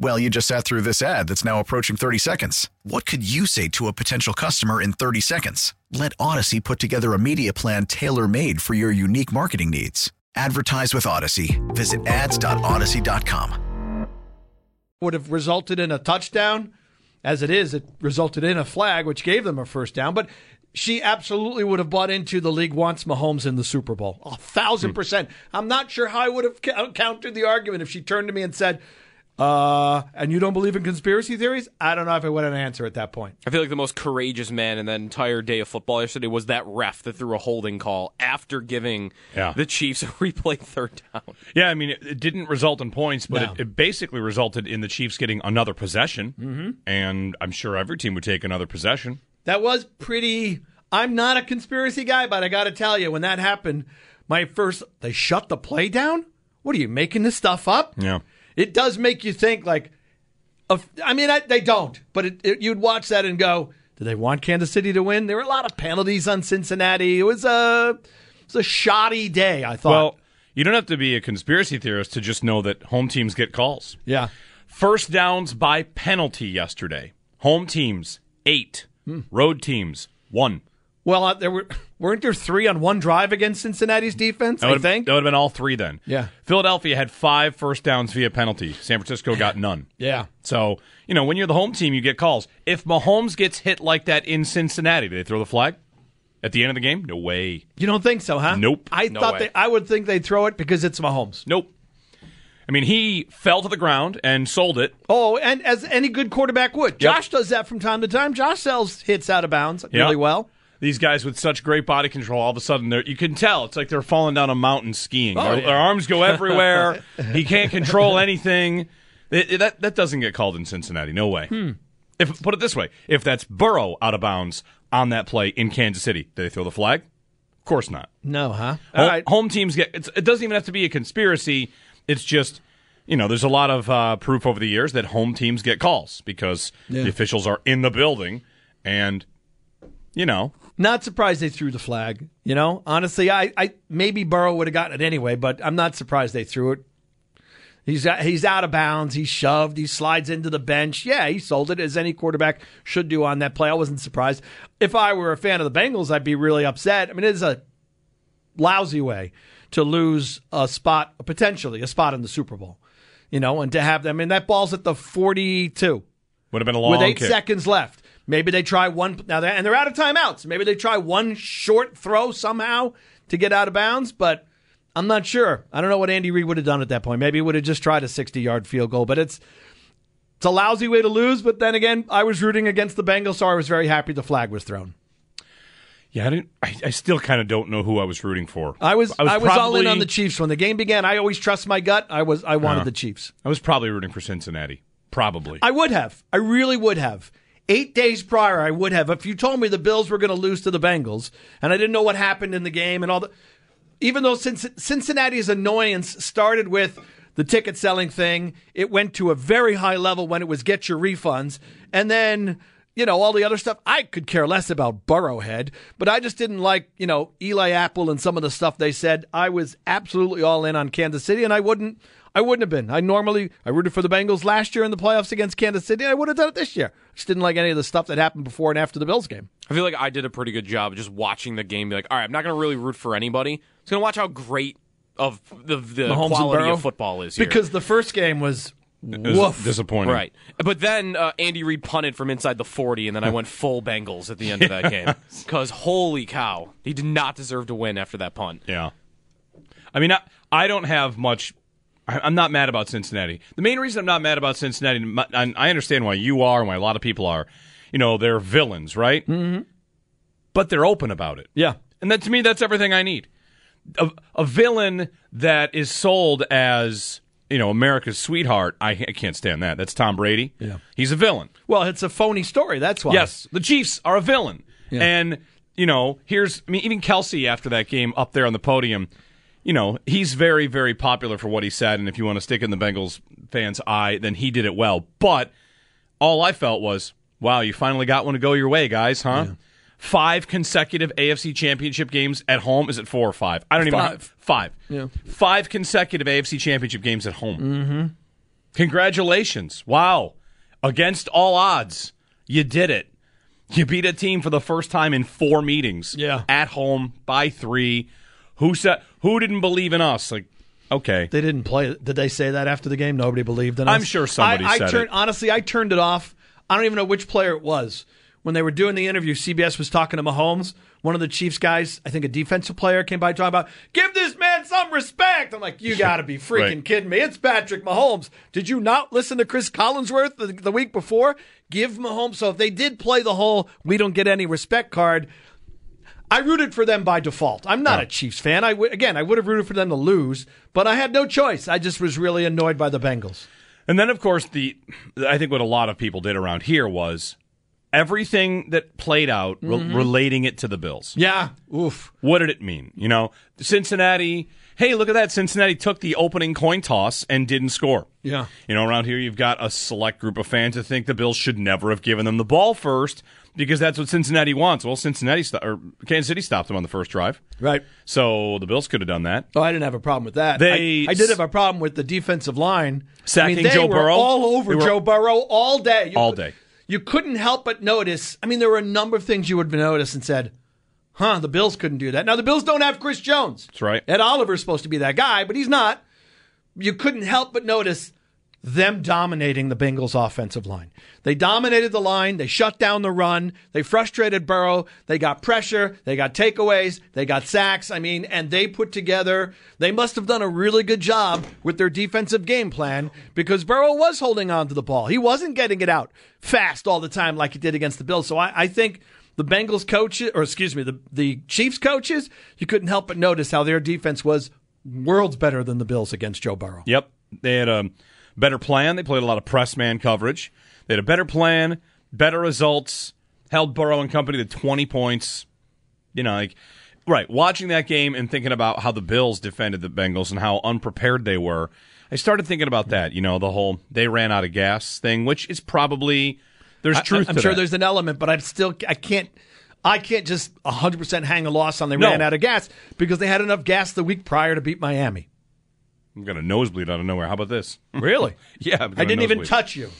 Well, you just sat through this ad that's now approaching 30 seconds. What could you say to a potential customer in 30 seconds? Let Audacy put together a media plan tailor made for your unique marketing needs. Advertise with Audacy. Visit ads.audacy.com. would have resulted in a touchdown. As it is, it resulted in a flag, which gave them a first down. But she absolutely would have bought into the league wants Mahomes in the Super Bowl. A thousand hmm. percent. I'm not sure how I would have countered the argument if she turned to me and said, uh, and you don't believe in conspiracy theories? I don't know if I would have an answer at that point. I feel like the most courageous man in that entire day of football yesterday was that ref that threw a holding call after giving Yeah. the Chiefs a replay third down. Yeah, I mean, it, it didn't result in points, but No. it, it basically resulted in the Chiefs getting another possession. Mm-hmm. And I'm sure every team would take another possession. That was pretty. I'm not a conspiracy guy, but I got to tell you, when that happened, my first, they shut the play down? What are you making this stuff up? Yeah. It does make you think, like, I mean, I, they don't, but it, it, you'd watch that and go, do they want Kansas City to win? There were a lot of penalties on Cincinnati. It was a, it was a shoddy day, I thought. Well, you don't have to be a conspiracy theorist to just know that home teams get calls. yeah. First downs by penalty yesterday. Home teams, eight. Hmm. Road teams, one. Well, uh, there were weren't there three on one drive against Cincinnati's defense? I think. that would have been all three then. Yeah. Philadelphia had five first downs via penalty. San Francisco got none. Yeah. So, you know, when you're the home team, you get calls. If Mahomes gets hit like that in Cincinnati, do they throw the flag at the end of the game? No way. You don't think so, huh? Nope. I No thought way. they. I would think they'd throw it because it's Mahomes. Nope. I mean, he fell to the ground and sold it. Oh, and as any good quarterback would, Josh does that from time to time. Josh sells hits out of bounds Yeah. really well. These guys with such great body control, all of a sudden, they're, you can tell it's like they're falling down a mountain skiing. Oh, their, yeah. their arms go everywhere. he can't control anything. It- it- that that doesn't get called in Cincinnati. No way. Hmm. If put it this way, if that's Burrow out of bounds on that play in Kansas City, do they throw the flag? Of course not. No, huh? All Home, right. home teams get. It's, it doesn't even have to be a conspiracy. It's just, you know, there's a lot of uh, proof over the years that home teams get calls because the officials are in the building, and you know, Not surprised they threw the flag. You know, honestly, I, I maybe Burrow would have gotten it anyway, but I'm not surprised they threw it. He's he's out of bounds. He's shoved. He slides into the bench. Yeah, he sold it as any quarterback should do on that play. I wasn't surprised. If I were a fan of the Bengals, I'd be really upset. I mean, it is a lousy way to lose a spot, potentially a spot in the Super Bowl. You know, and to have them, I and that ball's at the 42 would have been a long way. with eight kick. seconds left. Maybe they try one now, they're, and they're out of timeouts. Maybe they try one short throw somehow to get out of bounds, but I'm not sure. I don't know what Andy Reid would have done at that point. Maybe he would have just tried a 60 yard field goal, but it's it's a lousy way to lose. But then again, I was rooting against the Bengals, so I was very happy the flag was thrown. Yeah, I, didn't, I, I still kind of don't know who I was rooting for. I was I was, all in on the Chiefs when the game began. I always trust my gut. I was I wanted Yeah. the Chiefs. I was probably rooting for Cincinnati. Probably. I would have. I really would have. Eight days prior, I would have. If you told me the Bills were going to lose to the Bengals, and I didn't know what happened in the game and all the, even though Cinc- Cincinnati's annoyance started with the ticket selling thing, it went to a very high level when it was get your refunds, and then you know all the other stuff. I could care less about Burrowhead, but I just didn't like you know Eli Apple and some of the stuff they said. I was absolutely all in on Kansas City, and I wouldn't. I wouldn't have been. I normally I rooted for the Bengals last year in the playoffs against Kansas City. And I would have done it this year. Just didn't like any of the stuff that happened before and after the Bills game. I feel like I did a pretty good job just watching the game. Be like, all right, I'm not going to really root for anybody. I'm just going to watch how great of the, the Mahomes quality of football is here. Because the first game was woof. disappointing. Right. But then uh, Andy Reid punted from inside the 40, and then I went full Bengals at the end of that game. Because holy cow, he did not deserve to win after that punt. Yeah. I mean, I, I don't have much I- I'm not mad about Cincinnati. The main reason I'm not mad about Cincinnati, my- and I understand why you are and why a lot of people are. You know, they're villains, right? Mm-hmm. But they're open about it. Yeah. And that to me, that's everything I need. A, a villain that is sold as you know America's sweetheart. I, I can't stand that. That's Tom Brady. Yeah. he's a villain. Well, it's a phony story. That's why. Yes, the Chiefs are a villain. Yeah. And, you know, here's, I mean, even Kelce after that game up there on the podium, you know, he's very, very popular for what he said. And if you want to stick in the Bengals fans' eye, then he did it well. But all I felt was, wow, you finally got one to go your way, guys, huh? Five consecutive AFC championship games at home. Is it four or five? I don't even know. Five. Five. Yeah. Five consecutive AFC championship games at home. Mm-hmm. Congratulations. Wow. Against all odds, you did it. You beat a team for the first time in four meetings. Yeah. At home by three. Who said who didn't believe in us? Like, okay. They didn't play. Did they say that after the game? Nobody believed in us. I'm sure somebody I, I said turned, it. Honestly, I turned it off. I don't even know which player it was. When they were doing the interview, CBS was talking to Mahomes. One of the Chiefs guys, I think a defensive player, came by talking about, give this man some respect. I'm like, you got to be freaking Right. kidding me. It's Patrick Mahomes. Did you not listen to Chris Collinsworth the, the week before? Give Mahomes. So if they did play the whole we don't get any respect card, I rooted for them by default. I'm not a Chiefs fan. I w- again, I would have rooted for them to lose, but I had no choice. I just was really annoyed by the Bengals. And then, of course, the I think what a lot of people did around here was everything that played out re- mm-hmm. relating it to the Bills. Yeah, oof. What did it mean? You know, Cincinnati. Hey, look at that! Cincinnati took the opening coin toss and didn't score. Yeah. You know, around here you've got a select group of fans who think the Bills should never have given them the ball first because that's what Cincinnati wants. Well, Cincinnati sto- or Kansas City stopped them on the first drive, Right. so the Bills could have done that. Oh, I didn't have a problem with that. They- I, I did have a problem with the defensive line Sacking I mean, they Joe were Burrow? all over were- Joe Burrow all day. You All day. You couldn't help but notice. I mean, there were a number of things you would notice and said, "Huh, the Bills couldn't do that." Now the Bills don't have Chris Jones. That's right. Ed Oliver's supposed to be that guy, but he's not. You couldn't help but notice them dominating the Bengals offensive line. They dominated the line, they shut down the run, they frustrated Burrow, they got pressure, they got takeaways, they got sacks. I mean, and they put together, they must have done a really good job with their defensive game plan because Burrow was holding on to the ball. He wasn't getting it out fast all the time like he did against the Bills. So I, I think the Bengals coaches, or excuse me, the, the Chiefs coaches, you couldn't help but notice how their defense was worlds better than the Bills against Joe Burrow. Yep. They had a better plan. They played a lot of press man coverage. They had a better plan, better results, held Burrow and company to 20 points. You know, like, right, watching that game and thinking about how the Bills defended the Bengals and how unprepared they were, I started thinking about that, you know, the whole they ran out of gas thing, which is probably, there's truth I, am sure that. there's an element, but I'm still I can't I can't just 100% hang a loss on they No. ran out of gas because they had enough gas the week prior to beat Miami. I'm going to nosebleed out of nowhere. How about this? Really? Yeah. I didn't even touch you.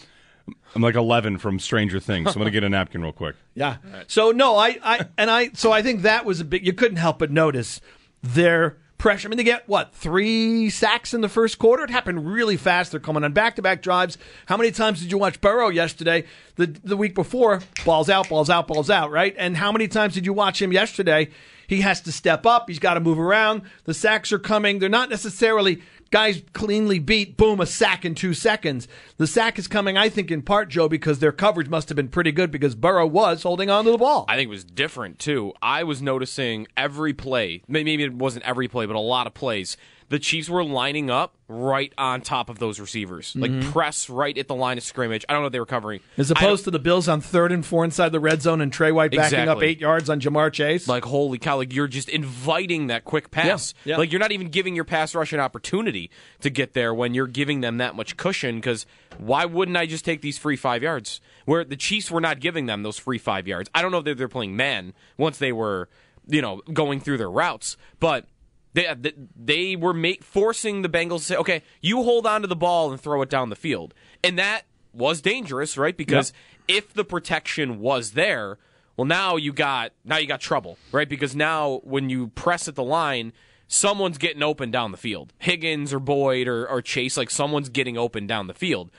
I'm like 11 from Stranger Things. So I'm going to get a napkin real quick. Yeah. So no, I, I and I so I think that was a big you couldn't help but notice their pressure. I mean they get what, three sacks in the first quarter? It happened really fast. They're coming on back to back drives. How many times did you watch Burrow yesterday? The the week before, balls out, balls out, balls out, right? And how many times did you watch him yesterday? He has to step up, he's got to move around. The sacks are coming. They're not necessarily guys cleanly beat, boom, a sack in two seconds. The sack is coming, I think, in part, Joe, because their coverage must have been pretty good because Burrow was holding on to the ball. I think it was different too. I was noticing every play. Maybe it wasn't every play, but a lot of plays. The Chiefs were lining up right on top of those receivers, like mm-hmm. press right at the line of scrimmage. I don't know if they were covering. As opposed to the Bills on third and four inside the red zone and Tre White backing up eight yards on Ja'Marr Chase. like holy cow, like you're just inviting that quick pass. Yeah, yeah. Like you're not even giving your pass rush an opportunity to get there when you're giving them that much cushion. Because why wouldn't I just take these free five yards? Where the Chiefs were not giving them those free five yards. I don't know if they're, they're playing man once they were, you know, going through their routes, but. They, uh, they were ma- forcing the Bengals to say, okay, you hold on to the ball and throw it down the field. And that was dangerous, right? Because if the protection was there, well, now you got now you got trouble, right? Because now when you press at the line, someone's getting open down the field. Higgins or Boyd or, or Chase, like someone's getting open down the field.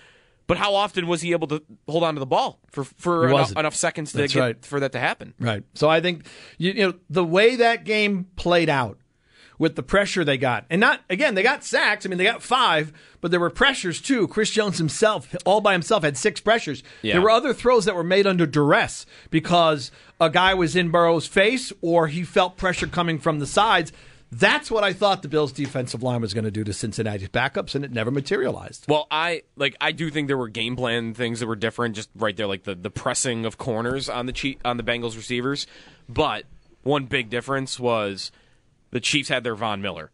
But how often was he able to hold on to the ball for for enough, enough seconds to get right. for that to happen? Right. So I think you, you know the way that game played out with the pressure they got. And not, again, they got sacks. I mean, they got five, but there were pressures too. Chris Jones himself, all by himself, had six pressures. Yeah. There were other throws that were made under duress because a guy was in Burrow's face or he felt pressure coming from the sides. That's what I thought the Bills' defensive line was going to do to Cincinnati's backups, and it never materialized. Well, I like I do think there were game plan things that were different, just right there, like the, the pressing of corners on the Chief, on the Bengals receivers. But one big difference was the Chiefs had their Von Miller.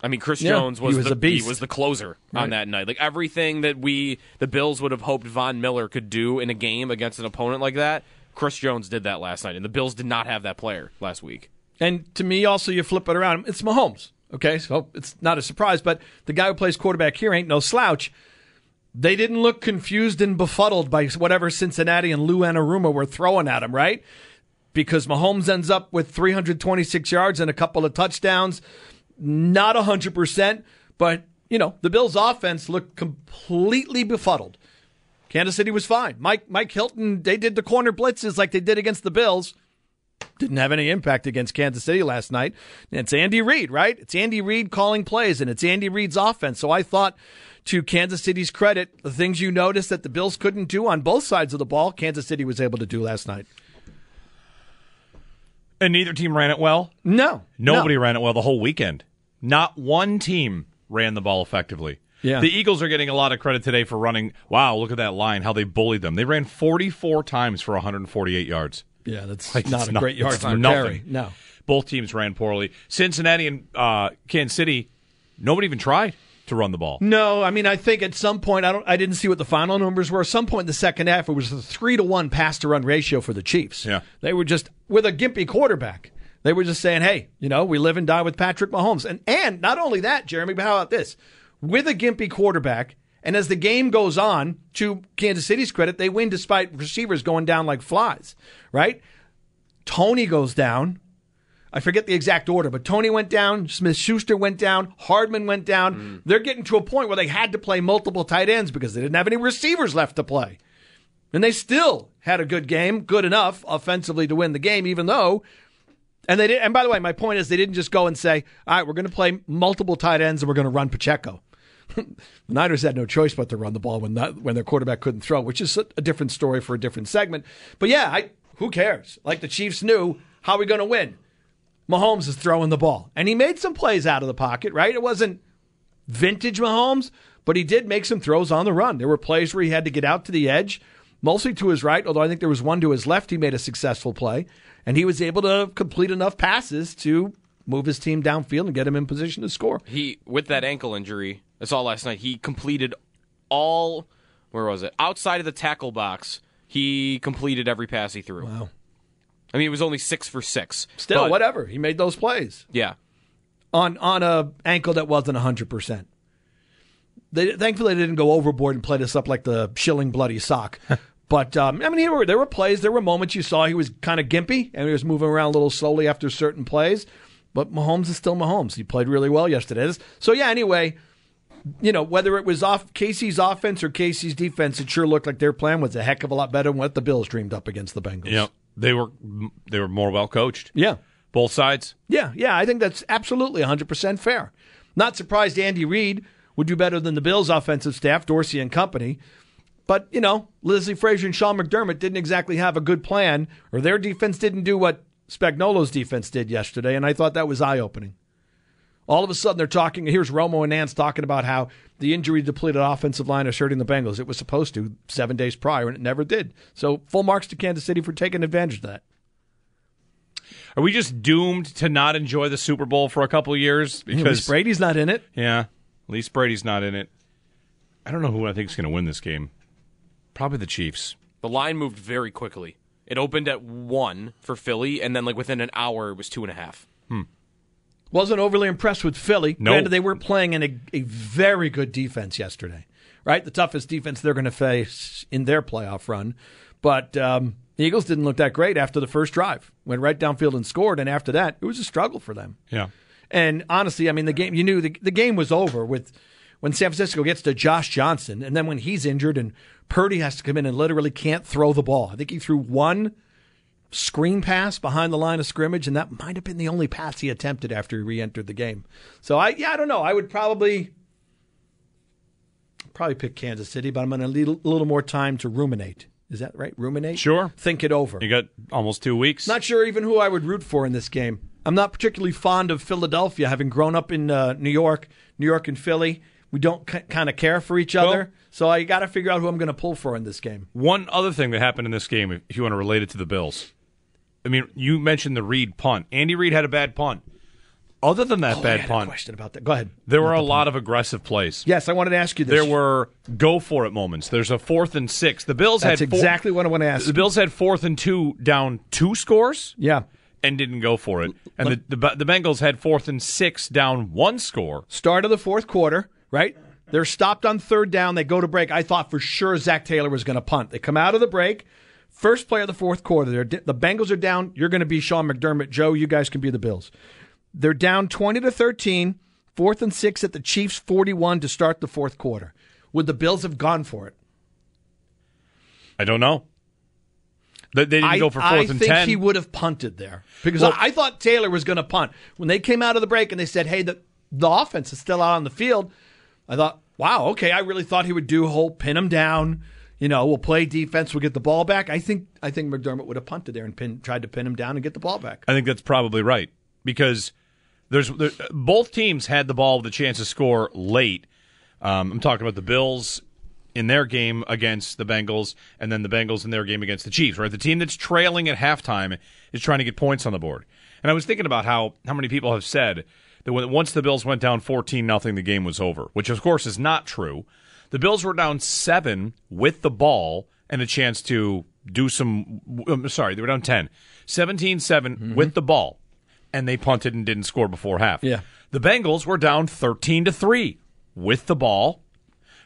I mean, Chris Yeah, Jones was, he was the beast. he was the closer Right. on that night. Like everything that we the Bills would have hoped Von Miller could do in a game against an opponent like that, Chris Jones did that last night, and the Bills did not have that player last week. And to me, also, you flip it around. It's Mahomes. Okay, so it's not a surprise, but the guy who plays quarterback here ain't no slouch. They didn't look confused and befuddled by whatever Cincinnati and Lou Anarumo were throwing at him, right? Because Mahomes ends up with 326 yards and a couple of touchdowns. Not 100%, but, you know, the Bills' offense looked completely befuddled. Kansas City was fine. Mike Mike Hilton, they did the corner blitzes like they did against the Bills didn't have any impact against Kansas City last night. And it's Andy Reid, right? It's Andy Reid calling plays, and it's Andy Reid's offense. So I thought, to Kansas City's credit, the things you noticed that the Bills couldn't do on both sides of the ball, Kansas City was able to do last night. And neither team ran it well. No, Nobody no. ran it well the whole weekend. Not one team ran the ball effectively. Yeah. The Eagles are getting a lot of credit today for running. Wow, look at that line, how they bullied them. They ran 44 times for 148 yards. Yeah, that's Like, not a not- great yard per nothing. No. Both teams ran poorly. Cincinnati and uh, Kansas City, nobody even tried to run the ball. No, I mean I think at some point I don't I didn't see what the final numbers were. At some point in the second half it was a three to one pass to run ratio for the Chiefs. Yeah. They were just with a gimpy quarterback. They were just saying, Hey, you know, we live and die with Patrick Mahomes. And and not only that, Jeremy, but how about this? With a gimpy quarterback, and as the game goes on, to Kansas City's credit, they win despite receivers going down like flies. Right? Toney goes down. I forget the exact order, but Toney went down, Smith Schuster went down, Hardman went down. Mm. They're getting to a point where they had to play multiple tight ends because they didn't have any receivers left to play. And they still had a good game, good enough offensively to win the game, even though. And they did. And by the way, my point is they didn't just go and say, "All right, we're going to play multiple tight ends and we're going to run Pacheco." the Niners had no choice but to run the ball when not, when their quarterback couldn't throw, which is a, a different story for a different segment. But yeah, I, who cares? Like the Chiefs knew how are we going to win. Mahomes is throwing the ball, and he made some plays out of the pocket. Right? It wasn't vintage Mahomes, but he did make some throws on the run. There were plays where he had to get out to the edge, mostly to his right, although I think there was one to his left. He made a successful play, and he was able to complete enough passes to move his team downfield and get him in position to score. He with that ankle injury, I saw last night. He completed all where was it? Outside of the tackle box, he completed every pass he threw. Wow. I mean, it was only six for six. Still, but- whatever. He made those plays Yeah, on on a ankle that wasn't hundred percent. They thankfully they didn't go overboard and play this up like the Schilling bloody sock. but um, I mean, there were there were plays, there were moments you saw he was kind of gimpy and he was moving around a little slowly after certain plays. But Mahomes is still Mahomes. He played really well yesterday. So yeah. Anyway, you know whether it was off KC's offense or KC's defense, it sure looked like their plan was a heck of a lot better than what the Bills dreamed up against the Bengals. Yeah, they were they were more well coached. Yeah. Both sides. Yeah, yeah, I think that's absolutely 100% fair. Not surprised Andy Reid would do better than the Bills' offensive staff, Dorsey and company. But, you know, Leslie Frazier and Sean McDermott didn't exactly have a good plan, or their defense didn't do what Spagnuolo's defense did yesterday, and I thought that was eye opening. All of a sudden, they're talking. Here's Romo and Nance talking about how the injury depleted offensive line is hurting the Bengals. It was supposed to seven days prior, and it never did. So, full marks to Kansas City for taking advantage of that. Are we just doomed to not enjoy the Super Bowl for a couple of years? At least Brady's not in it. yeah, at least Brady's not in it. I don't know who I think is going to win this game. Probably the Chiefs. the line moved very quickly. It opened at one for Philly, and then like within an hour, it was two and a half. Hmm. Wasn't overly impressed with Philly. No. Granted, they were playing in a, a very good defense yesterday, right? The toughest defense they're going to face in their playoff run. But um, the Eagles didn't look that great after the first drive. Went right downfield and scored, and after that, it was a struggle for them. Yeah. And honestly, I mean, the game you knew the, the game was over with when San Francisco gets to Josh Johnson, and then when he's injured and Purdy has to come in and literally can't throw the ball. I think he threw one screen pass behind the line of scrimmage, and that might have been the only pass he attempted after he re-entered the game. So I, yeah, I don't know. I would probably probably pick Kansas City, but I'm going to need a little more time to ruminate. Is that right? Ruminate? Sure. Think it over. You got almost two weeks. Not sure even who I would root for in this game. I'm not particularly fond of Philadelphia, having grown up in uh, New York, New York and Philly. We don't c- kind of care for each other, Well- so I got to figure out who I'm going to pull for in this game. One other thing that happened in this game, if you want to relate it to the Bills, I mean, you mentioned the Reid punt. Andy Reid had a bad punt. Other than that Oh, bad punt, question about that. Go ahead. there were a the lot punt. of aggressive plays. Yes, I wanted to ask you this. There were go for it moments. There's a fourth and six. The Bills That's had four- exactly what I want to ask. The Bills had fourth and two down two scores Yeah. and didn't go for it. And the, the the Bengals had fourth and six down one score. Start of the fourth quarter, right? They're stopped on third down. They go to break. I thought for sure Zac Taylor was going to punt. They come out of the break. First play of the fourth quarter. The Bengals are down. You're going to be Sean McDermott. Joe, you guys can be the Bills. They're down 20 to 13. Fourth and six at the Chiefs 41 to start the fourth quarter. Would the Bills have gone for it? I don't know. They, didn't I, go for I fourth and think he would have punted there because Well- I, I thought Taylor was going to punt when they came out of the break and they said, "Hey, the the offense is still out on the field." I thought, "Wow, okay." I really thought he would do a whole pin him down. You know, we'll play defense. We'll get the ball back. I think I think McDermott would have punted there and pin, tried to pin him down and get the ball back. I think that's probably right because there's there, both teams had the ball with a chance to score late. Um, I'm talking about the Bills in their game against the Bengals, and then the Bengals in their game against the Chiefs. Right, the team that's trailing at halftime is trying to get points on the board. And I was thinking about how how many people have said that when, once the Bills went down 14 nothing, the game was over, which of course is not true. The Bills were down seven with the ball and a chance to do some. I'm sorry, they were down 10. 17 7 mm-hmm. with the ball, and they punted and didn't score before half. Yeah. The Bengals were down 13 to 3 with the ball.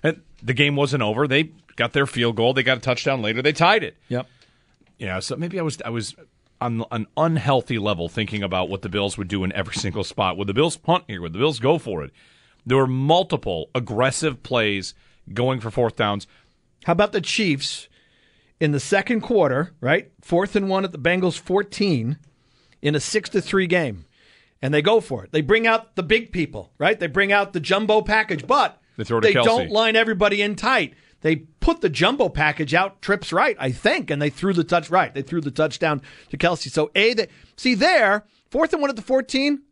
And the game wasn't over. They got their field goal. They got a touchdown later. They tied it. Yep. Yeah, so maybe I was I was on an unhealthy level thinking about what the Bills would do in every single spot. Would the Bills punt here? Would the Bills go for it? There were multiple aggressive plays going for fourth downs. How about the Chiefs in the second quarter, right? Fourth and one at the Bengals 14 in a 6 to 3 game. And they go for it. They bring out the big people, right? They bring out the jumbo package, but They Kelce. don't line everybody in tight. They put the jumbo package out trips right, I think, and they threw the touch right. They threw the touchdown to Kelce. So A they see there, fourth and one at the 14,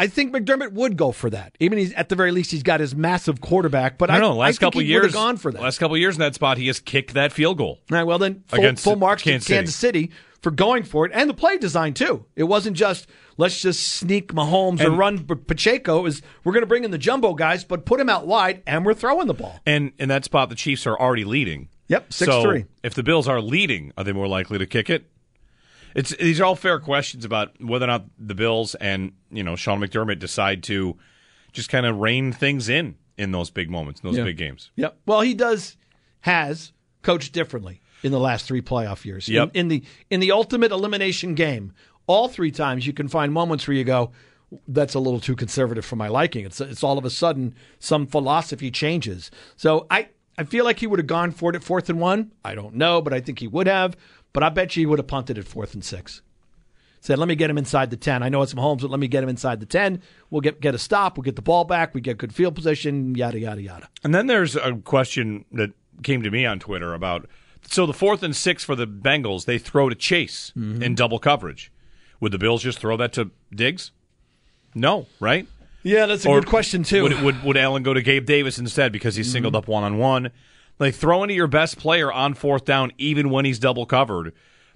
I think McDermott would go for that. Even he's at the very least he's got his massive quarterback. But I I don't know. Last I think couple years, gone for that. Last couple years in that spot, he has kicked that field goal. All right, well then, full, Against full marks Kansas to Kansas City. for going for it and the play design too. It wasn't just let's just sneak Mahomes or And- run P- Pacheco. It was we're going to bring in the jumbo guys, but put him out wide and we're throwing the ball. And in that spot, the Chiefs are already leading. Yep, So 6-3. if the Bills are leading, are they more likely to kick it? It's these are all fair questions about whether or not the Bills and you know Sean McDermott decide to just kind of rein things in in those big moments, in those Yeah. big games. Yep. Well, he does has coached differently in the last three playoff years. In- Yep. In, the in the ultimate elimination game, all three times you can find moments where you go, "That's a little too conservative for my liking." It's it's all of a sudden some philosophy changes. So I I feel like he would have gone for it at fourth and one. I don't know, but I think he would have. But I bet you he would have punted at fourth and six. Said, let me get him inside the 10. I know it's Mahomes, but let me get him inside the 10. We'll get, get a stop. We'll get the ball back. We get good field position, yada, yada, yada. And then there's a question that came to me on Twitter about so the fourth and six for the Bengals, they throw to Chase Mm-hmm. in double coverage. Would the Bills just throw that to Diggs? No, right? Yeah, that's a Or good question, too. Would, would would Allen go to Gabe Davis instead because he's singled Mm-hmm. up one on one? Like throw into your best player on fourth down, even when he's double covered.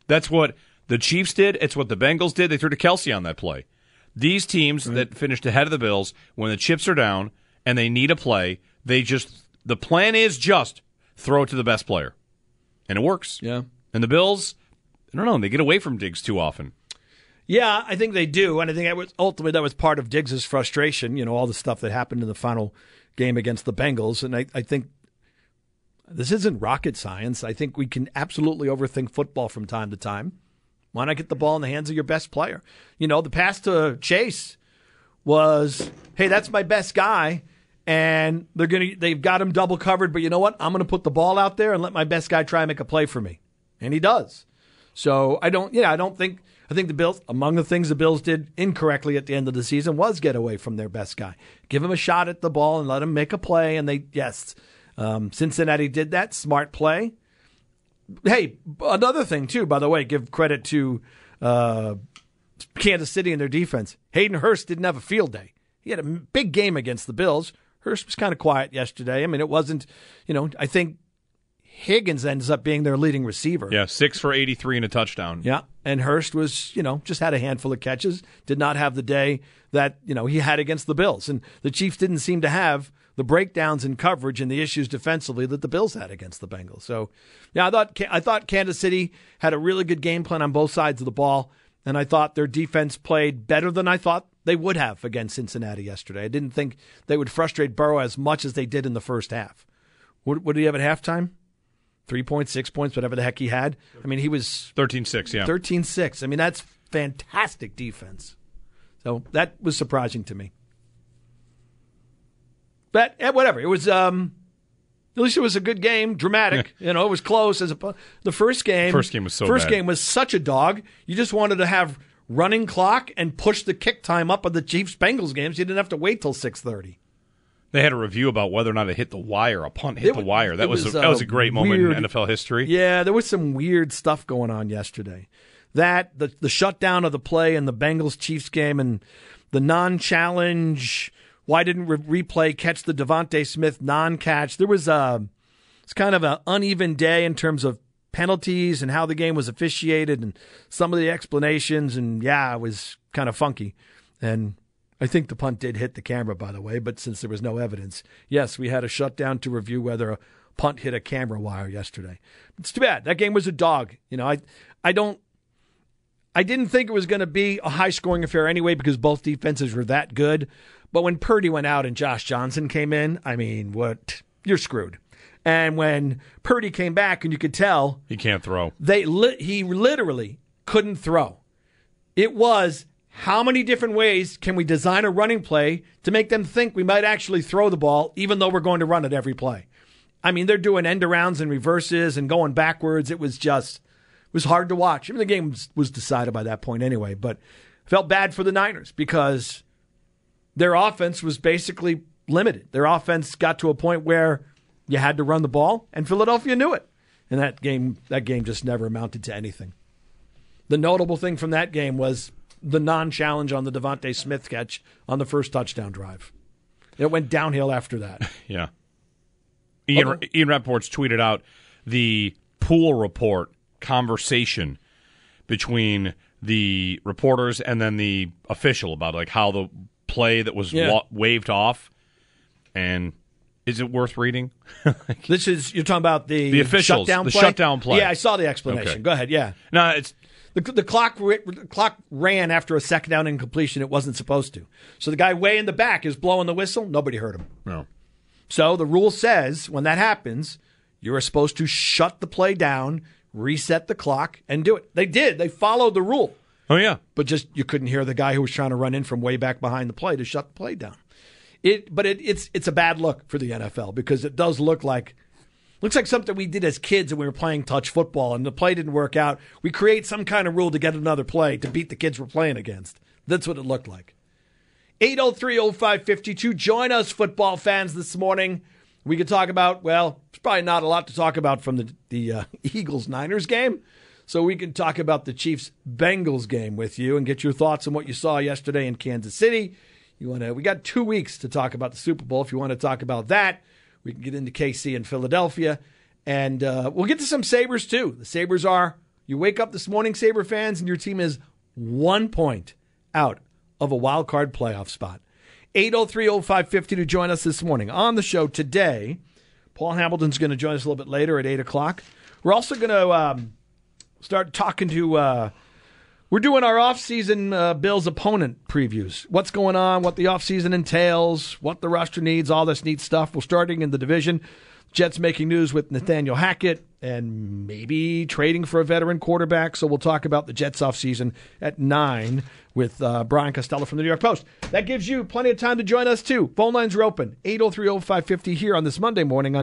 That's what the Chiefs did. It's what the Bengals did. They threw to Kelce on that play. These teams that finished ahead of the Bills, when the chips are down and they need a play, they just the plan is just throw it to the best player, and it works. Yeah. And the Bills, I don't know, they get away from Diggs too often. Yeah, I think they do, and I think that was ultimately that was part of Diggs's frustration. You know, all the stuff that happened in the final game against the Bengals, and I, I think this isn't rocket science. I think we can absolutely overthink football from time to time. Why not get the ball in the hands of your best player? You know, the pass to Chase was, "Hey, that's my best guy." And they're gonna they've got him double covered, but you know what? I'm gonna put the ball out there and let my best guy try and make a play for me. And he does. So I don't, yeah, I don't think. I think the Bills, among the things the Bills did incorrectly at the end of the season, was get away from their best guy, give him a shot at the ball and let him make a play. And they, yes, um, Cincinnati did that smart play. Hey, another thing too, by the way, give credit to uh, Kansas City and their defense. Hayden Hurst didn't have a field day. He had a big game against the Bills. Hurst was kind of quiet yesterday. I mean, it wasn't, you know, I think Higgins ends up being their leading receiver. Yeah, six for 83 and a touchdown. Yeah. And Hurst was, you know, just had a handful of catches, did not have the day that, you know, he had against the Bills. And the Chiefs didn't seem to have the breakdowns in coverage and the issues defensively that the Bills had against the Bengals. So, yeah, I thought I thought Kansas City had a really good game plan on both sides of the ball, and I thought their defense played better than I thought they would have against Cincinnati yesterday. I didn't think they would frustrate Burrow as much as they did in the first half. What, what did he have at halftime? Three points, six points, whatever the heck he had. I mean, he was 13 6, yeah. 13 6. I mean, that's fantastic defense. So that was surprising to me. But eh, whatever. It was, um, at least it was a good game, dramatic. you know, it was close. As a, the first game, First game was so First bad. game was such a dog. You just wanted to have running clock and push the kick time up of the Chiefs Bengals games. You didn't have to wait till six thirty. They had a review about whether or not it hit the wire. A punt hit It the wire. That was, was, a, that was a great moment in NFL history. Yeah, there was some weird stuff going on yesterday. That the the shutdown of the play in the Bengals Chiefs game and the non challenge. Why didn't re- replay catch the DeVonta Smith non catch? There was a it's kind of an uneven day in terms of penalties and how the game was officiated and some of the explanations. And yeah, it was kind of funky. And I think the punt did hit the camera, by the way, but since there was no evidence, yes, we had a shutdown to review whether a punt hit a camera wire yesterday. It's too bad. That game was a dog. You know, I I don't I didn't think it was going to be a high scoring affair anyway because both defenses were that good. But when Purdy went out and Josh Johnson came in, I mean, what you're screwed. And when Purdy came back and you could tell He can't throw. they li- he literally couldn't throw. It was how many different ways can we design a running play to make them think we might actually throw the ball, even though we're going to run it every play? I mean, they're doing end arounds and reverses and going backwards. It was just it was hard to watch. I mean, the game was, was decided by that point anyway, but felt bad for the Niners because their offense was basically limited. Their offense got to a point where you had to run the ball, and Philadelphia knew it. And that game, that game just never amounted to anything. The notable thing from that game was the non-challenge on the DeVonta Smith catch on the first touchdown drive. It went downhill after that. Yeah. Ian, Okay. Ian Rapoport's tweeted out the pool report conversation between the reporters and then the official about like how the play that was Yeah. wa- waved off and is it worth reading? This is you're talking about the The officials, shutdown the play? shutdown play. Yeah, I saw the explanation. Okay. Go ahead. Yeah. no, it's The, the clock the clock ran after a second down incompletion. It wasn't supposed to. So the guy way in the back is blowing the whistle. Nobody heard him. no. So the rule says when that happens, you're supposed to shut the play down, reset the clock, and do it. They did. They followed the rule, Oh yeah. but just you couldn't hear the guy who was trying to run in from way back behind the play to shut the play down. It, but it, it's it's a bad look for the NFL because it does look like looks like something we did as kids when we were playing touch football and the play didn't work out. We create some kind of rule to get another play to beat the kids we're playing against. That's what it looked like. 803-0552. Join us, football fans, this morning. We could talk about, well, there's probably not a lot to talk about from the, the uh, Eagles-Niners game. So we can talk about the Chiefs-Bengals game with you and get your thoughts on what you saw yesterday in Kansas City. You want to? We got two weeks to talk about the Super Bowl. If you want to talk about that, we can get into KC and Philadelphia, and uh, we'll get to some Sabres too. The Sabres are. You wake up this morning, Sabre fans, and your team is one point out of a wild card playoff spot. 803-0550 to join us this morning on the show today. Paul Hamilton's going to join us a little bit later at eight o'clock. We're also going to um, start talking to. Uh, we're doing our offseason uh, Bills opponent previews. What's going on, what the offseason entails, what the roster needs, all this neat stuff. We're starting in the division. Jets making news with Nathaniel Hackett and maybe trading for a veteran quarterback. So we'll talk about the Jets offseason at 9 with uh, Brian Costello from the New York Post. That gives you plenty of time to join us, too. Phone lines are open 803 0550 here on this Monday morning on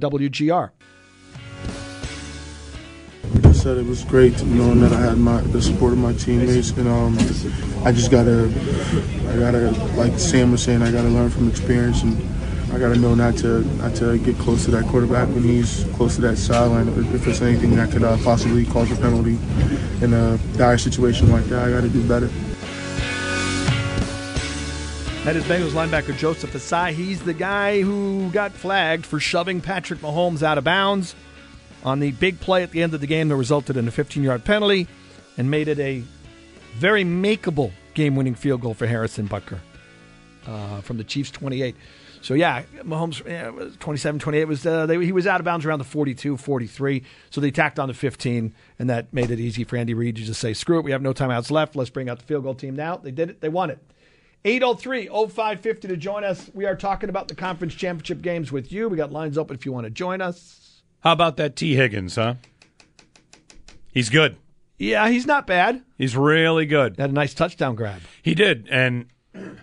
WGR. I said, it was great knowing that I had my the support of my teammates, and um, I just gotta, I gotta, like Sam was saying, I gotta learn from experience, and I gotta know not to not to get close to that quarterback when he's close to that sideline. If it's anything that could uh, possibly cause a penalty in a dire situation like that, I gotta do better. That is Bengals linebacker Joseph Ossai. He's the guy who got flagged for shoving Patrick Mahomes out of bounds on the big play at the end of the game that resulted in a 15 yard penalty and made it a very makeable game winning field goal for Harrison Butker uh, from the Chiefs 28. So, yeah, Mahomes, yeah, 27 28 was, uh, they, he was out of bounds around the 42 43. So they tacked on the 15, and that made it easy for Andy Reid to just say, screw it, we have no timeouts left. Let's bring out the field goal team now. They did it, they won it. 803 0550 to join us. We are talking about the conference championship games with you. We got lines open if you want to join us. How about that T. Higgins, huh? He's good. Yeah, he's not bad. He's really good. Had a nice touchdown grab. He did. And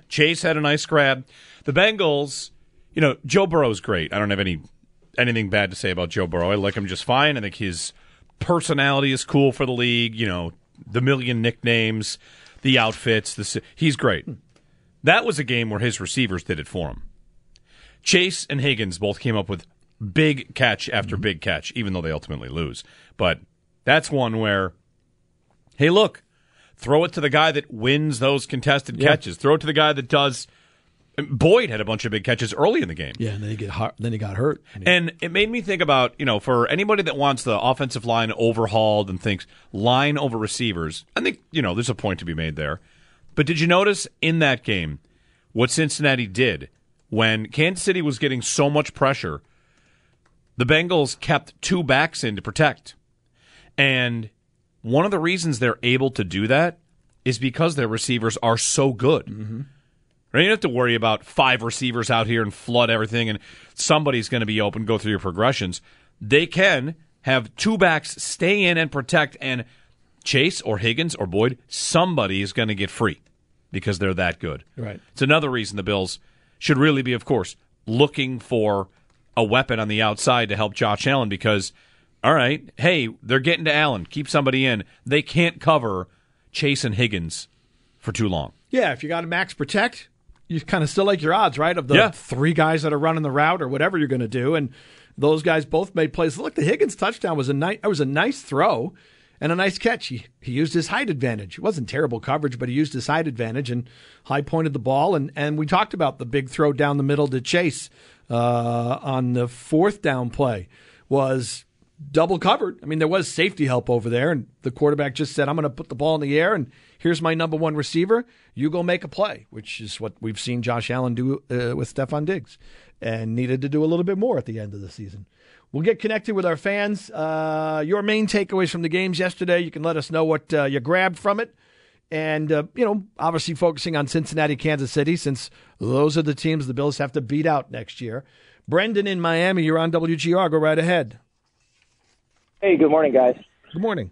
Chase had a nice grab. The Bengals, you know, Joe Burrow's great. I don't have any anything bad to say about Joe Burrow. I like him just fine. I think his personality is cool for the league. You know, the million nicknames, the outfits. The he's great. Hmm. That was a game where his receivers did it for him. Chase and Higgins both came up with big catch after mm-hmm. big catch, even though they ultimately lose. But that's one where, hey, look, throw it to the guy that wins those contested Yeah. catches. Throw it to the guy that does. Boyd had a bunch of big catches early in the game. Yeah, and then he get hurt, then he got hurt. I mean, And it made me think about, you know, for anybody that wants the offensive line overhauled and thinks line over receivers, I think, you know, there's a point to be made there. But did you notice in that game what Cincinnati did when Kansas City was getting so much pressure? The Bengals kept two backs in to protect. And one of the reasons they're able to do that is because their receivers are so good. Mm-hmm. Right? You don't have to worry about five receivers out here and flood everything, and somebody's going to be open. Go through your progressions. They can have two backs stay in and protect, and Chase or Higgins or Boyd, somebody is going to get free because they're that good. Right. It's another reason the Bills should really be, of course, looking for a weapon on the outside to help Josh Allen because, all right, hey, they're getting to Allen. Keep somebody in. They can't cover Chase and Higgins for too long. yeah, if you got a max protect, you kind of still like your odds, right? Of the Yeah. three guys that are running the route or whatever you're going to do, and those guys both made plays. Look, the Higgins touchdown was a nice, was a nice throw and a nice catch. He he used his height advantage. It wasn't terrible coverage, but he used his height advantage and high pointed the ball. And and we talked about the big throw down the middle to Chase uh, on the fourth down play was double covered. I mean, there was safety help over there, and the quarterback just said, I'm going to put the ball in the air, and here's my number one receiver. You go make a play, which is what we've seen Josh Allen do uh, with Stefon Diggs, and needed to do a little bit more at the end of the season. We'll get connected with our fans. Uh, your main takeaways from the games yesterday, you can let us know what uh, you grabbed from it. And, uh, you know, obviously focusing on Cincinnati, Kansas City, since those are the teams the Bills have to beat out next year. Brendan in Miami, you're on WGR. Go right ahead. Hey, good morning, guys. Good morning.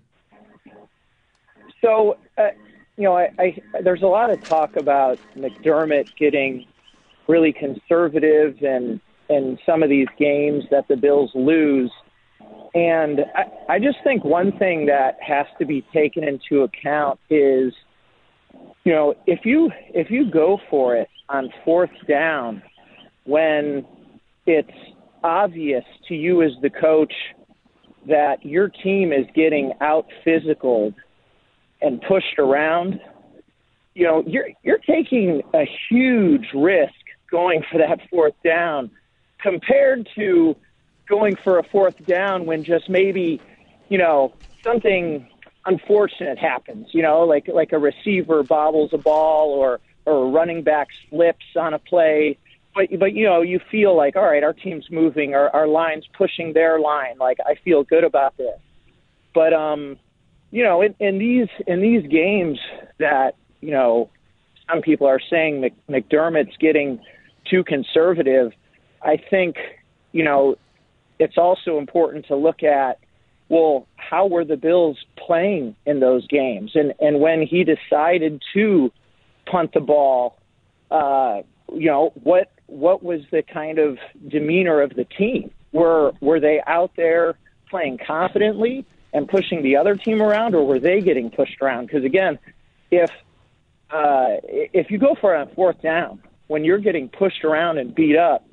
So, uh, you know, I, I, there's a lot of talk about McDermott getting really conservative and in some of these games that the Bills lose. And I, I just think one thing that has to be taken into account is, you know, if you if you go for it on fourth down when it's obvious to you as the coach that your team is getting out physical and pushed around, you know, you're you're taking a huge risk going for that fourth down compared to going for a fourth down when just maybe, you know, something unfortunate happens, you know, like like a receiver bobbles a ball or or a running back slips on a play. But but you know, you feel like, all right, our team's moving, our our line's pushing their line. Like I feel good about this. But um, you know, in, in these in these games that, you know, some people are saying Mc, McDermott's getting too conservative, I think, you know, it's also important to look at well, how were the Bills playing in those games? And and when he decided to punt the ball, uh, you know, what what was the kind of demeanor of the team? Were were they out there playing confidently and pushing the other team around, or were they getting pushed around? Because again, if uh, if you go for a fourth down when you're getting pushed around and beat up,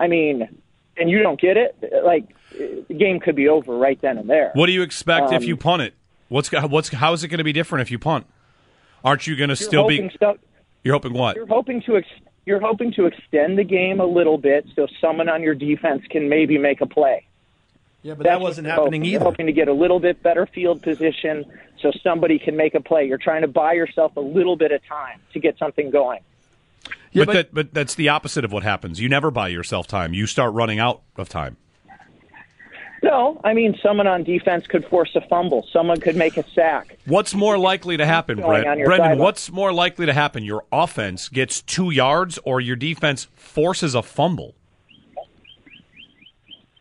I mean, and you don't get it, like the game could be over right then and there. What do you expect Um, if you punt it? What's what's how is it going to be different if you punt? Aren't you going to still be? hoping so- You're hoping what? You're hoping to ex- you're hoping to extend the game a little bit so someone on your defense can maybe make a play. Yeah, but That's that wasn't happening hoping. You're hoping to get a little bit better field position so somebody can make a play. You're trying to buy yourself a little bit of time to get something going. But, that, but that's the opposite of what happens. You never buy yourself time. You start running out of time. No, I mean someone on defense could force a fumble. Someone could make a sack. What's more likely to happen, going Brent? Brendan? sideline? What's more likely to happen? Your offense gets two yards, or your defense forces a fumble?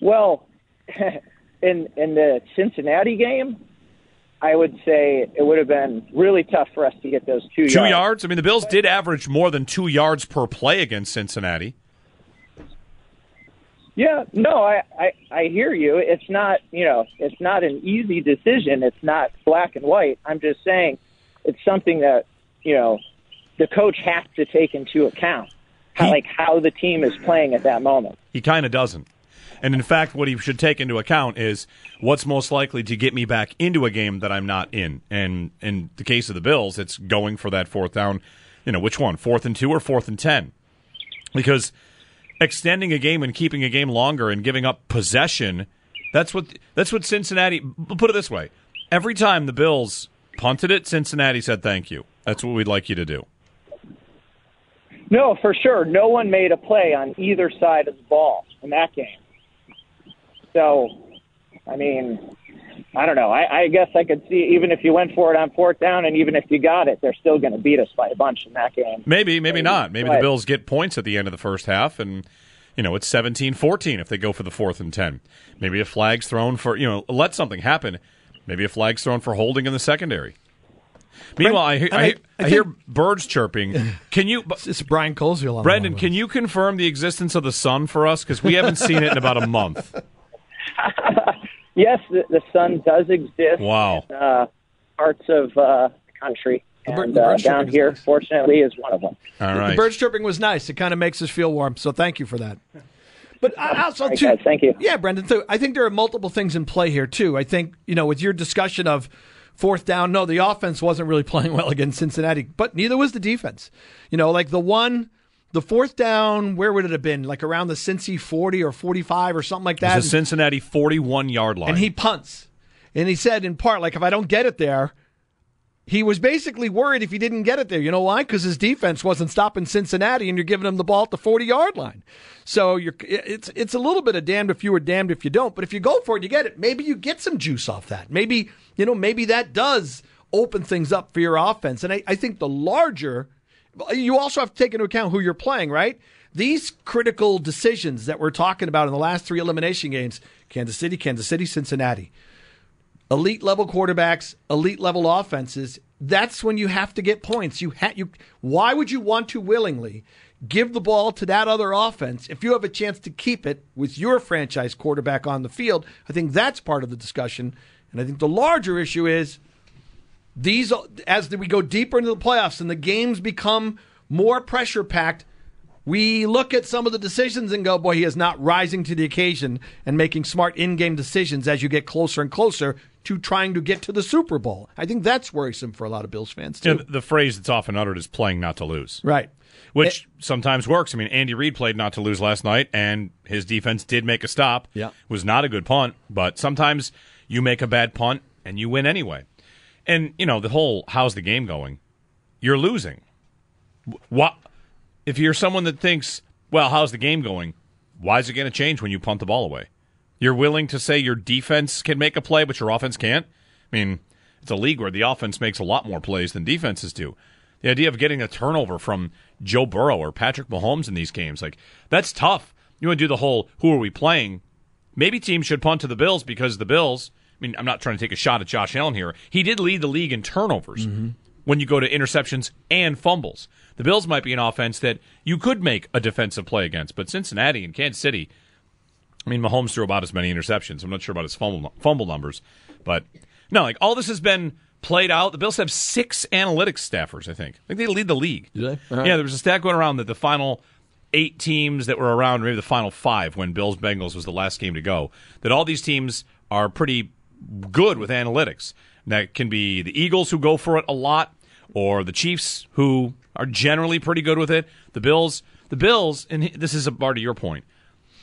Well, in in the Cincinnati game, I would say it would have been really tough for us to get those two, Two yards. I mean, the Bills did average more than two yards per play against Cincinnati. Yeah, no, I, I I hear you. It's not you know it's not an easy decision. It's not black and white. I'm just saying it's something that you know the coach has to take into account, how, like how the team is playing at that moment. He kind of doesn't. And in fact, what he should take into account is what's most likely to get me back into a game that I'm not in. And in the case of the Bills, it's going for that fourth down. You know, which one? Fourth and two or fourth and ten? Because extending a game and keeping a game longer and giving up possession, that's what that's what Cincinnati put it this way. Every time the Bills punted it, Cincinnati said thank you. That's what we'd like you to do. No, for sure. No one made a play on either side of the ball in that game. So, I mean, I don't know. I, I guess I could see even if you went for it on fourth down, and even if you got it, they're still going to beat us by a bunch in that game. Maybe, maybe not. Maybe the Bills get points at the end of the first half and you know, it's 17-14 if they go for the fourth and 10. Maybe a flag's thrown for, you know, let something happen. Maybe a flag's thrown for holding in the secondary. Meanwhile, I, hear, I, I- hear- I I hear think- birds chirping. Can you, It's Brian Colesville. on Brendan, can you confirm the existence of the sun for us? Because we haven't seen it in about a month. Yes, the, the sun does exist. Wow. in, uh, parts of uh, the country, The bir- and the uh, down here, nice. fortunately, is one of them. All The right. bird chirping was nice. It kind of makes us feel warm. So thank you for that. But I also too, guys, thank you. Yeah, Brendan. Too, I think there are multiple things in play here too. I think you know with your discussion of fourth down, no, the offense wasn't really playing well against Cincinnati, but neither was the defense. You know, like the one, the fourth down, where would it have been? Like around the Cincy forty or forty-five or something like that. It's a Cincinnati 41 yard line. and he punts. And he said, in part, like, if I don't get it there, he was basically worried if he didn't get it there. You know why? Because his defense wasn't stopping Cincinnati, and you're giving him the ball at the 40 yard line. So you're, it's it's a little bit of damned if you were damned if you don't. But if you go for it, you get it. Maybe you get some juice off that. Maybe you know, maybe that does open things up for your offense. And I, I think the larger, you also have to take into account who you're playing, right? These critical decisions that we're talking about in the last three elimination games: Kansas City, Kansas City, Cincinnati elite level quarterbacks, elite level offenses, that's when you have to get points. You ha- you why would you want to willingly give the ball to that other offense if you have a chance to keep it with your franchise quarterback on the field? I think that's part of the discussion. And I think the larger issue is these as we go deeper into the playoffs and the games become more pressure packed we look at some of the decisions and go, boy, he is not rising to the occasion and making smart in game decisions as you get closer and closer to trying to get to the Super Bowl. I think that's worrisome for a lot of Bills fans, too. Know, the phrase that's often uttered is playing not to lose. Right. Which sometimes works. I mean, Andy Reid played not to lose last night, and his defense did make a stop. Yeah. Was not a good punt, but sometimes you make a bad punt and you win anyway. And, you know, the whole how's the game going? You're losing. What if you're someone that thinks, well, how's the game going? Why is it going to change when you punt the ball away? You're willing to say your defense can make a play, but your offense can't? I mean, it's a league where the offense makes a lot more plays than defenses do. The idea of getting a turnover from Joe Burrow or Patrick Mahomes in these games, like, that's tough. You want to do the whole who are we playing? Maybe teams should punt to the Bills because the Bills, mean, I'm not trying to take a shot at Josh Allen here. He did lead the league in turnovers mm-hmm. when you go to interceptions and fumbles. The Bills might be an offense that you could make a defensive play against, but Cincinnati and Kansas City, I mean, Mahomes threw about as many interceptions. I'm not sure about his fumble, fumble numbers, but no, like all this has been played out. The Bills have six analytics staffers, I think. I think they lead the league. Do they? Yeah, there was a stat going around that the final eight teams that were around, maybe the final five when Bills Bengals was the last game to go, that all these teams are pretty good with analytics. That can be the Eagles who go for it a lot, or the Chiefs who are generally pretty good with it. The Bills, the Bills, and this is a part of your point.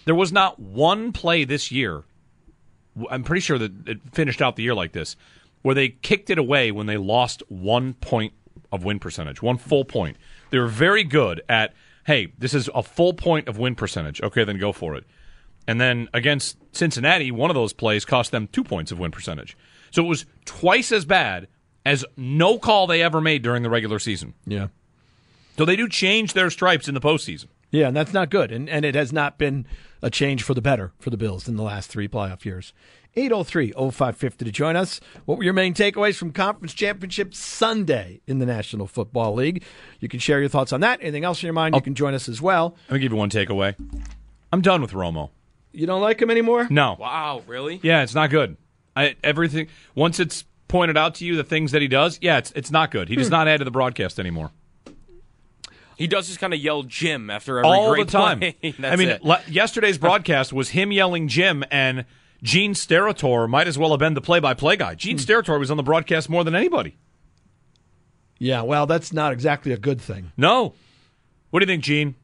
There was not one play this year. I'm pretty sure that it finished out the year like this, where they kicked it away when they lost one point of win percentage, one full point. They were very good at, hey, this is a full point of win percentage. Okay, then go for it. And then against Cincinnati, one of those plays cost them two points of win percentage. So it was twice as bad as no call they ever made during the regular season. Yeah. So they do change their stripes in the postseason. Yeah, and that's not good. And and it has not been a change for the better for the Bills in the last three playoff years. 803-0550 to join us. What were your main takeaways from Conference Championship Sunday in the National Football League? You can share your thoughts on that. Anything else in your mind, you can join us as well. Let me give you one takeaway. I'm done with Romo. You don't like him anymore? No. Wow, really? Yeah, it's not good. I, everything once it's pointed out to you the things that he does, yeah, it's it's not good. He does not add to the broadcast anymore. He does just kind of yell Jim after every all great the time. play. I mean, it. le- yesterday's broadcast was him yelling Jim, and Gene Steratore might as well have been the play-by-play guy. Gene Steratore was on the broadcast more than anybody. Yeah, well, that's not exactly a good thing. No. What do you think, Gene?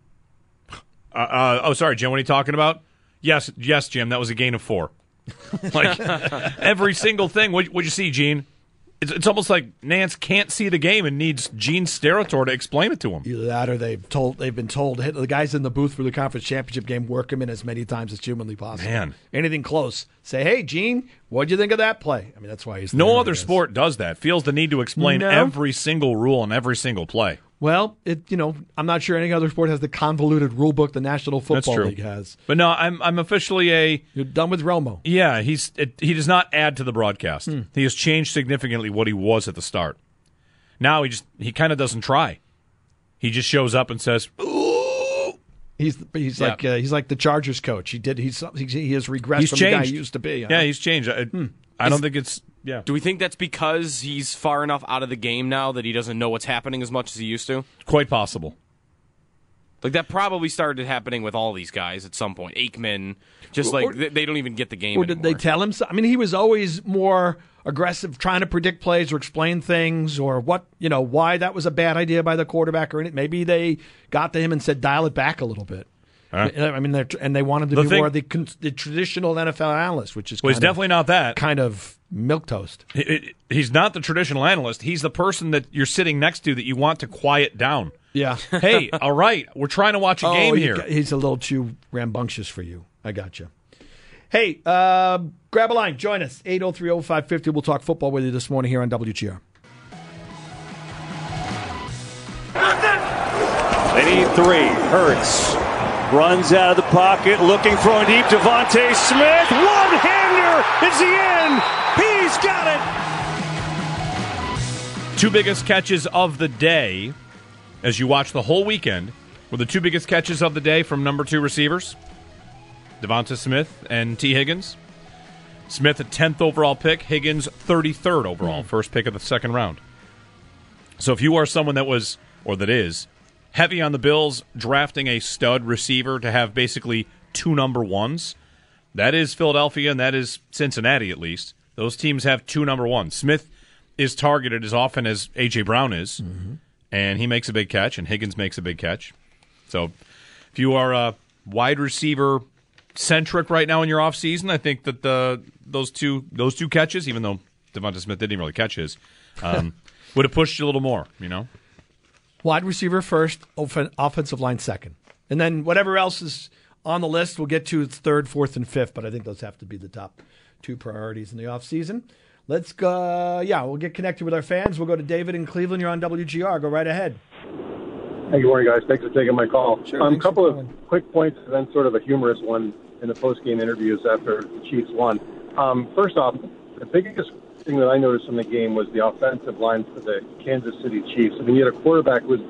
Uh, uh, oh, sorry, Jim. What are you talking about? Yes, yes, Jim. That was a gain of four. like every single thing. What would you see, Gene? It's, it's almost like Nantz can't see the game and needs Gene Steratore to explain it to him. Either that or they've told they've been told the guys in the booth for the conference championship game work him in as many times as humanly possible. Man. anything close, say, "Hey, Gene, what'd you think of that play?" I mean, that's why he's No other sport does that. Feels the need to explain No. every single rule and every single play. Well, it you know, I'm not sure any other sport has the convoluted rule book the National Football. League has. But no, I'm I'm officially a You're done with Romo. yeah. He's it, he does not add to the broadcast. Hmm. He has changed significantly what he was at the start. Now he just he kind of doesn't try. He just shows up and says, He's he's Yeah. like uh, he's like the Chargers coach. He did he's he, he has regressed "He's from changed." the guy he used to be. huh? Yeah, he's changed. I, I don't think it's yeah. Do we think that's because he's far enough out of the game now that he doesn't know what's happening as much as he used to? Quite possible. Like that probably started happening with all these guys at some point. Aikman, just Or- like they, they don't even get the game. Or did they tell him? So? I mean, he was always more aggressive, trying to predict plays or explain things, or what you know why that was a bad idea by the quarterback, or anything. Maybe they got to him and said, "Dial it back a little bit." Huh? I mean, they're, and they want him to The be thing- more the, the traditional NFL analyst, which is Well, he's of- definitely not that. kind of milk toast. He- he- He's not the traditional analyst. He's the person that you're sitting next to that you want to quiet down. Yeah. hey, all right, we're trying to watch a oh, game you here. got- he's a little too rambunctious for you. I got you. Hey, uh, grab a line. Join us. 8030550. We'll talk football with you this morning here on WGR. They need three. Hurts runs out of the pocket, looking, throwing deep. DeVonta Smith, one hander. It's the end. He's got it. two biggest catches of the day as you watch the whole weekend were the two biggest catches of the day from number two receivers DeVonta Smith and Tee Higgins. Smith, a 10th overall pick, Higgins, 33rd overall, hmm. first pick of the second round. So if you are someone that was, or that is, heavy on the Bills drafting a stud receiver to have basically two number ones. That is Philadelphia and that is Cincinnati, at least. Those teams have two number ones. Smith is targeted as often as A.J. Brown is, Mm-hmm. and he makes a big catch, and Higgins makes a big catch. So if you are a wide receiver centric right now in your offseason, I think that the those two those two catches, even though DeVonta Smith didn't even really catch his, um, would have pushed you a little more, you know? Wide receiver first, offen- offensive line second. And then whatever else is on the list, we'll get to third, fourth, and fifth, but I think those have to be the top two priorities in the offseason. Let's go. Yeah, we'll get connected with our fans. We'll go to David in Cleveland. You're on WGR. Go right ahead. Hey, good morning, guys. Thanks for taking my call. Sure, um, a couple of quick points and then sort of a humorous one in the post-game interviews after the Chiefs won. Um, first off, the biggest thing that I noticed from the game was the offensive line for the Kansas City Chiefs. I mean, you had a quarterback who was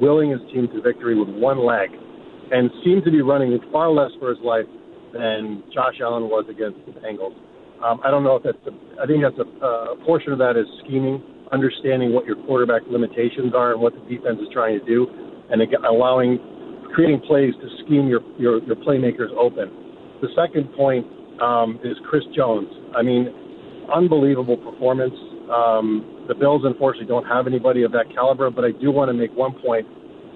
willing his team to victory with one leg and seemed to be running far less for his life than Josh Allen was against the Bengals. Um, I don't know if that's, a, I think that's a, a portion of that is scheming, understanding what your quarterback limitations are and what the defense is trying to do, and again, allowing, creating plays to scheme your, your, your playmakers open. The second point um, is Chris Jones. I mean, unbelievable performance. Um, the Bills, unfortunately, don't have anybody of that caliber, but I do want to make one point.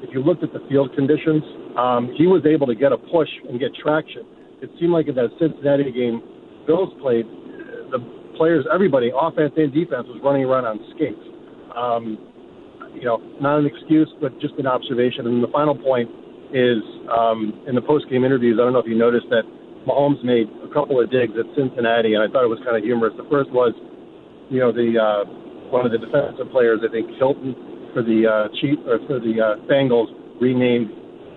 If you looked at the field conditions, um, he was able to get a push and get traction. It seemed like in that Cincinnati game, Bills played, the players, everybody, offense and defense, was running around on skates. Um, you know, not an excuse, but just an observation. And the final point is um, in the post-game interviews. I don't know if you noticed that Mahomes made a couple of digs at Cincinnati, and I thought it was kind of humorous. The first was, you know, the uh, one of the defensive players, I think Hilton, for the uh, Chief or for the uh, Bengals, renamed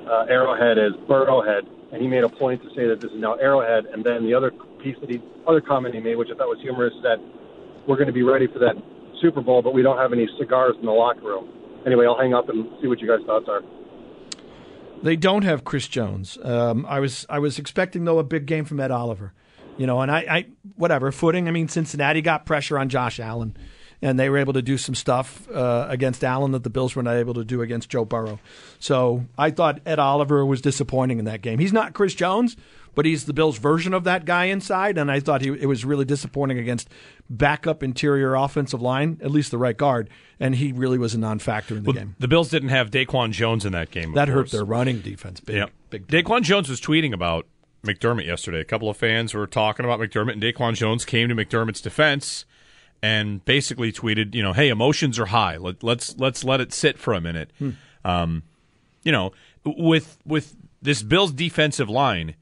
uh, Arrowhead as Burrowhead, and he made a point to say that this is now Arrowhead. And then the other piece that he, other comment he made, which I thought was humorous, is that we're going to be ready for that Super Bowl, but we don't have any cigars in the locker room. Anyway, I'll hang up and see what you guys' thoughts are. They don't have Chris Jones. Um, I was I was expecting though a big game from Ed Oliver, you know, and I, I whatever footing. I mean, Cincinnati got pressure on Josh Allen, and they were able to do some stuff uh, against Allen that the Bills were not able to do against Joe Burrow. So I thought Ed Oliver was disappointing in that game. He's not Chris Jones, but he's the Bills' version of that guy inside, and I thought he it was really disappointing against backup interior offensive line, at least the right guard, and he really was a non-factor in the Well, game. The Bills didn't have Daquan Jones in that game. That hurt their running defense. Big, Yeah. big Daquan Jones was tweeting about McDermott yesterday. A couple of fans were talking about McDermott, and Daquan Jones came to McDermott's defense and basically tweeted, you know, hey, emotions are high. Let, let's let's let it sit for a minute. Hmm. Um, you know, with with this Bills defensive line,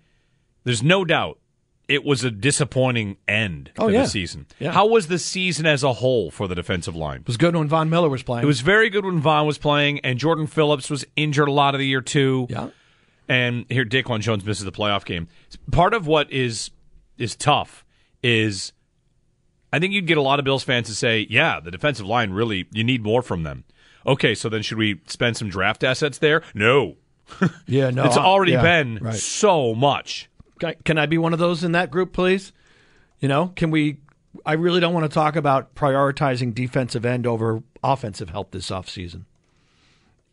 there's no doubt it was a disappointing end Oh, to yeah. the season. Yeah. How was the season as a whole for the defensive line? It was good when Von Miller was playing. It was very good when Von was playing, and Jordan Phillips was injured a lot of the year too. Yeah. And here, Daquan Jones misses the playoff game. Part of what is is tough is, I think you'd get a lot of Bills fans to say, "Yeah, the defensive line really you need more from them." Okay, so then should we spend some draft assets there? No, Yeah, no, it's I- already yeah, been right. so much. Can I, be one of those in that group, please? You know, can we? I really don't want to talk about prioritizing defensive end over offensive help this offseason.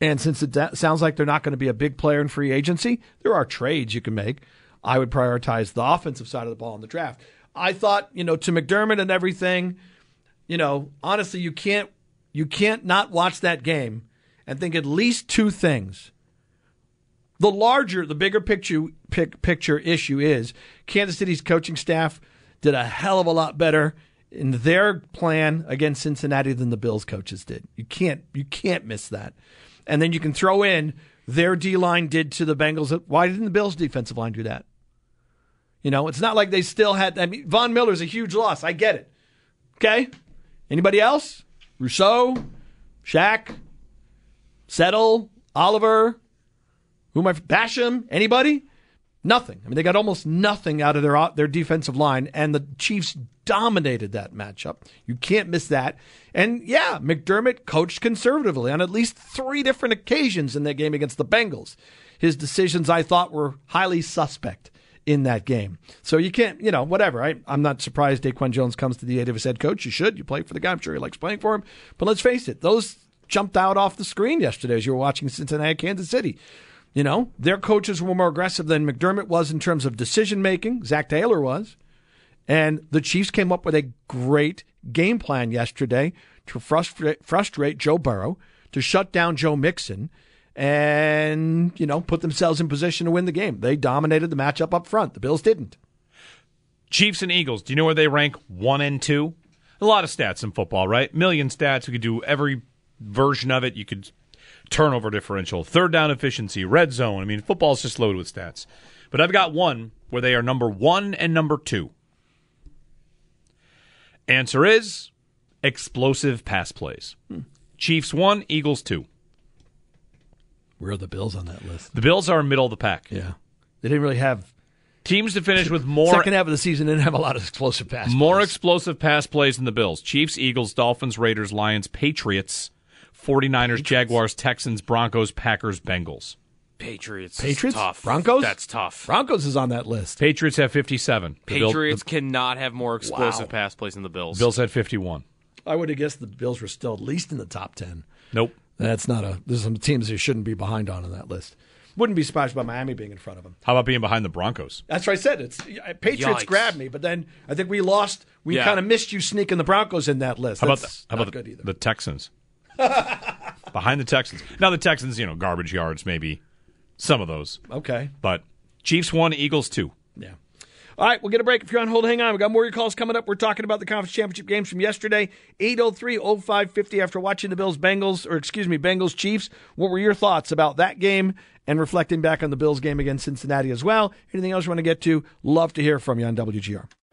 And since it sounds like they're not going to be a big player in free agency, there are trades you can make. I would prioritize the offensive side of the ball in the draft. I thought, you know, to McDermott and everything, you know, honestly, you can't you can't not watch that game and think at least two things the larger, the bigger picture pic, picture issue is Kansas City's coaching staff did a hell of a lot better in their plan against Cincinnati than the Bills coaches did. You can't you can't miss that. And then you can throw in their D line did to the Bengals. Why didn't the Bills defensive line do that? You know, it's not like they still had. I mean, Von Miller's a huge loss. I get it. Okay. Anybody else? Rousseau, Shaq, Settle, Oliver, who am I? Basham? Anybody? Nothing. I mean, they got almost nothing out of their uh, their defensive line, and the Chiefs dominated that matchup. You can't miss that. And yeah, McDermott coached conservatively on at least three different occasions in that game against the Bengals. His decisions, I thought, were highly suspect in that game. So you can't, you know, whatever. I, I'm not surprised Daquan Jones comes to the aid of his head coach. You should. You play for the guy. I'm sure he likes playing for him. But let's face it, those jumped out off the screen yesterday as you were watching Cincinnati, Kansas City. You know, their coaches were more aggressive than McDermott was in terms of decision making. Zac Taylor was. And the Chiefs came up with a great game plan yesterday to frustrate, frustrate Joe Burrow, to shut down Joe Mixon, and, you know, put themselves in position to win the game. They dominated the matchup up front. The Bills didn't. Chiefs and Eagles. Do you know where they rank one and two? A lot of stats in football, right? Million stats. We could do every version of it. You could turnover differential, third down efficiency, red zone. I mean, football is just loaded with stats. But I've got one where they are number one and number two. Answer is explosive pass plays. Hmm. Chiefs one, Eagles two. Where are the Bills on that list? The Bills are middle of the pack. Yeah. They didn't really have teams to finish with more second half of the season didn't have a lot of explosive pass more plays. explosive pass plays than the bills chiefs eagles dolphins raiders lions patriots 49ers, Jaguars, Texans, Broncos, Packers, Bengals. Patriots. Patriots? tough. Broncos? That's tough. Broncos is on that list. Patriots have 57. The Patriots Bill, the, cannot have more explosive wow. pass plays than the Bills. Bills had 51. I would have guessed the Bills were still at least in the top 10. Nope. That's not a. There's some teams you shouldn't be behind on in that list. Wouldn't be surprised by Miami being in front of them. How about being behind the Broncos? That's what I said. It's Patriots Yikes. grabbed me, but then I think we lost. We Yeah. kind of missed you sneaking the Broncos in that list. How about That's the, how not about good the, either. the Texans? behind the Texans. Now the Texans, you know, garbage yards maybe some of those, okay. but Chiefs one, Eagles two. Yeah. All right, we'll get a break. If you're on hold, hang on. we got more of your calls coming up. We're talking about the conference championship games from yesterday. 803 0550 after watching the Bills Bengals, or excuse me, Bengals Chiefs. What were your thoughts about that game and reflecting back on the Bills game against Cincinnati as well? Anything else you want to get to? Love to hear from you on WGR.